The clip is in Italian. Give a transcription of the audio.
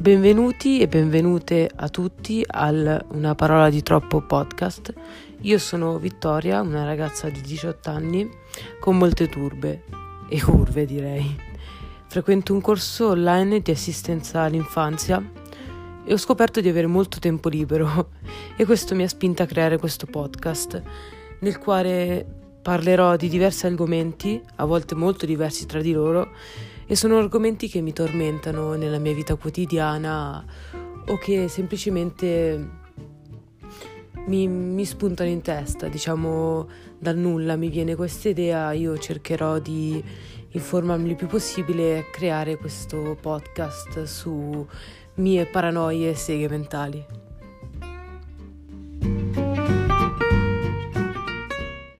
Benvenuti e benvenute a tutti al Una parola di troppo podcast. Io sono Vittoria, una ragazza di 18 anni con molte turbe e curve direi. Frequento un corso online di assistenza all'infanzia e ho scoperto di avere molto tempo libero e questo mi ha spinta a creare questo podcast nel quale parlerò di diversi argomenti, a volte molto diversi tra di loro e sono argomenti che mi tormentano nella mia vita quotidiana o che semplicemente mi, mi spuntano in testa, diciamo dal nulla mi viene questa idea, io cercherò di informarmi il più possibile e creare questo podcast su mie paranoie e seghe mentali.